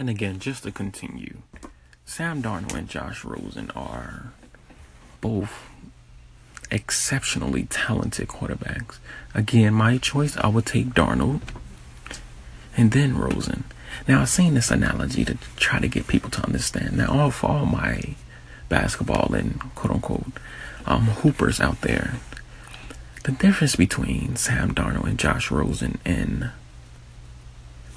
And again, just to continue, Sam Darnold and Josh Rosen are both exceptionally talented quarterbacks. Again, my choice, I would take Darnold and then Rosen. Now, I've seen this analogy to try to get people to understand. Now, all for all my basketball and quote unquote um, hoopers out there, the difference between Sam Darnold and Josh Rosen in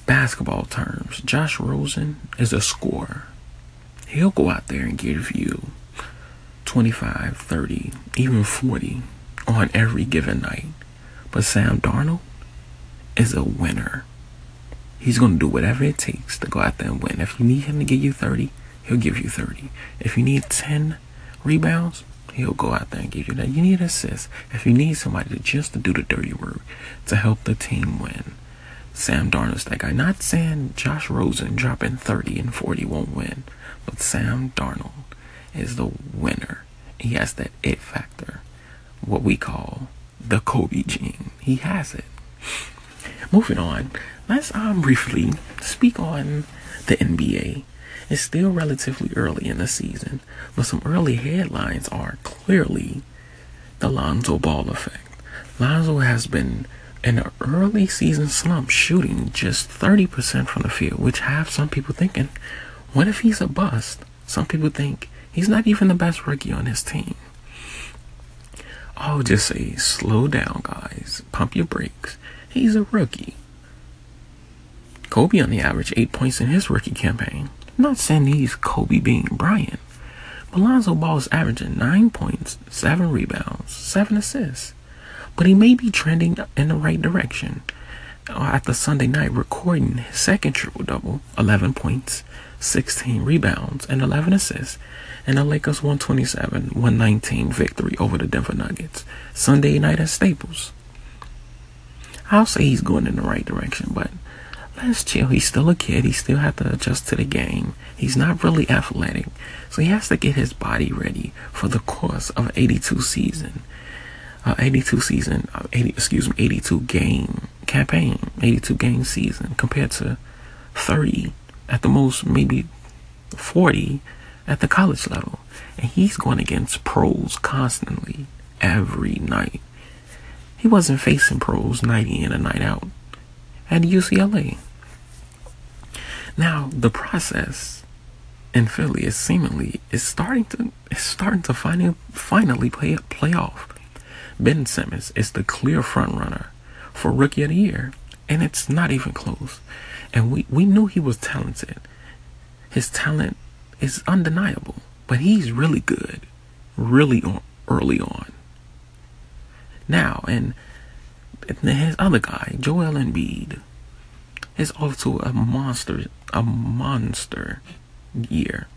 basketball terms, Josh Rosen is a scorer. He'll go out there and give you 25, 30, even 40 on every given night. But Sam Darnold is a winner. He's going to do whatever it takes to go out there and win. If you need him to give you 30, he'll give you 30. If you need 10 rebounds, he'll go out there and give you that. You need assists. If you need somebody to just to do the dirty work to help the team win, Sam Darnold's that guy. Not saying Josh Rosen dropping 30 and 40 won't win, but Sam Darnold is the winner. He has that it factor, what we call the Kobe gene. He has it. Moving on, let's um briefly speak on the NBA. It's still relatively early in the season, but some early headlines are clearly the Lonzo Ball effect. Lonzo has been an early season slump, shooting just 30% from the field, which have some people thinking, what if he's a bust? Some people think he's not even the best rookie on his team. I'll just say, slow down, guys. Pump your brakes. He's a rookie. Kobe on the average, eight points in his rookie campaign. Not saying he's Kobe Bean Bryant, but Lonzo Ball is averaging nine points, seven rebounds, seven assists. But he may be trending in the right direction. Uh, after Sunday night recording his second triple double, 11 points, 16 rebounds, and 11 assists, in the Lakers 127 119 victory over the Denver Nuggets. Sunday night at Staples. I'll say he's going in the right direction, but let's chill. He's still a kid. He still has to adjust to the game. He's not really athletic, so he has to get his body ready for the course of 82 season. Uh, 82 season, uh, 80, excuse me, 82 game campaign, 82 game season compared to 30 at the most, maybe 40 at the college level. And he's going against pros constantly every night. He wasn't facing pros night in and night out at UCLA. Now the process in Philly is seemingly is starting to is starting to finally finally play play off. Ben Simmons is the clear front runner for Rookie of the Year, and it's not even close. And we we knew he was talented. His talent is undeniable, but he's really good, really on, early on. Now, and his other guy, Joel Embiid, is also a monster, a monster year.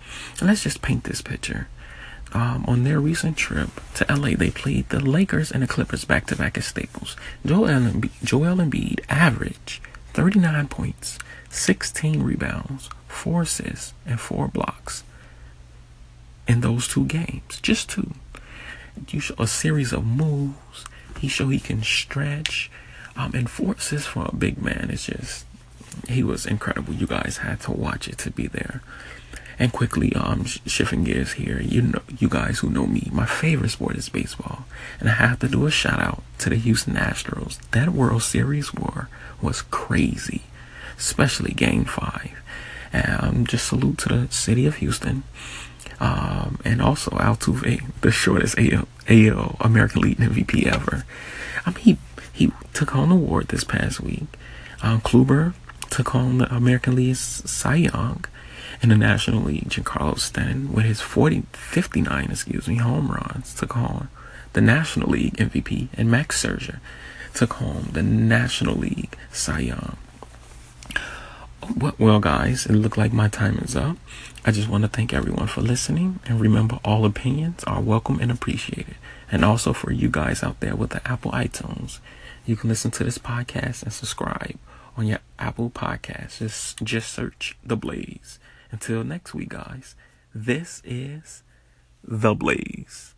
let's just paint this picture. Um, on their recent trip to LA, they played the Lakers and the Clippers back to back at Staples. Joel Embiid, Joel Embiid averaged 39 points, 16 rebounds, 4 assists, and 4 blocks in those two games. Just two. You show a series of moves. He showed he can stretch. Um, and four assists for a big man is just he was incredible. You guys had to watch it to be there. And quickly, um, shifting gears here, you know, you guys who know me, my favorite sport is baseball, and I have to do a shout out to the Houston Astros. That World Series war was crazy, especially Game Five. And um, just salute to the city of Houston, um, and also Altuve, the shortest AL, AL American League MVP ever. I mean, he he took home the award this past week. Um, Kluber took home the American League Cy Young in the National League. Giancarlo Stanton, with his 40, 59, excuse me, home runs, took home the National League MVP, and Max Scherzer took home the National League Cy Young. Well, guys, it looked like my time is up. I just want to thank everyone for listening. And remember, all opinions are welcome and appreciated. And also for you guys out there with the Apple iTunes, you can listen to this podcast and subscribe on your Apple podcast. Just, just search The Blaze. Until next week, guys, this is The Blaze.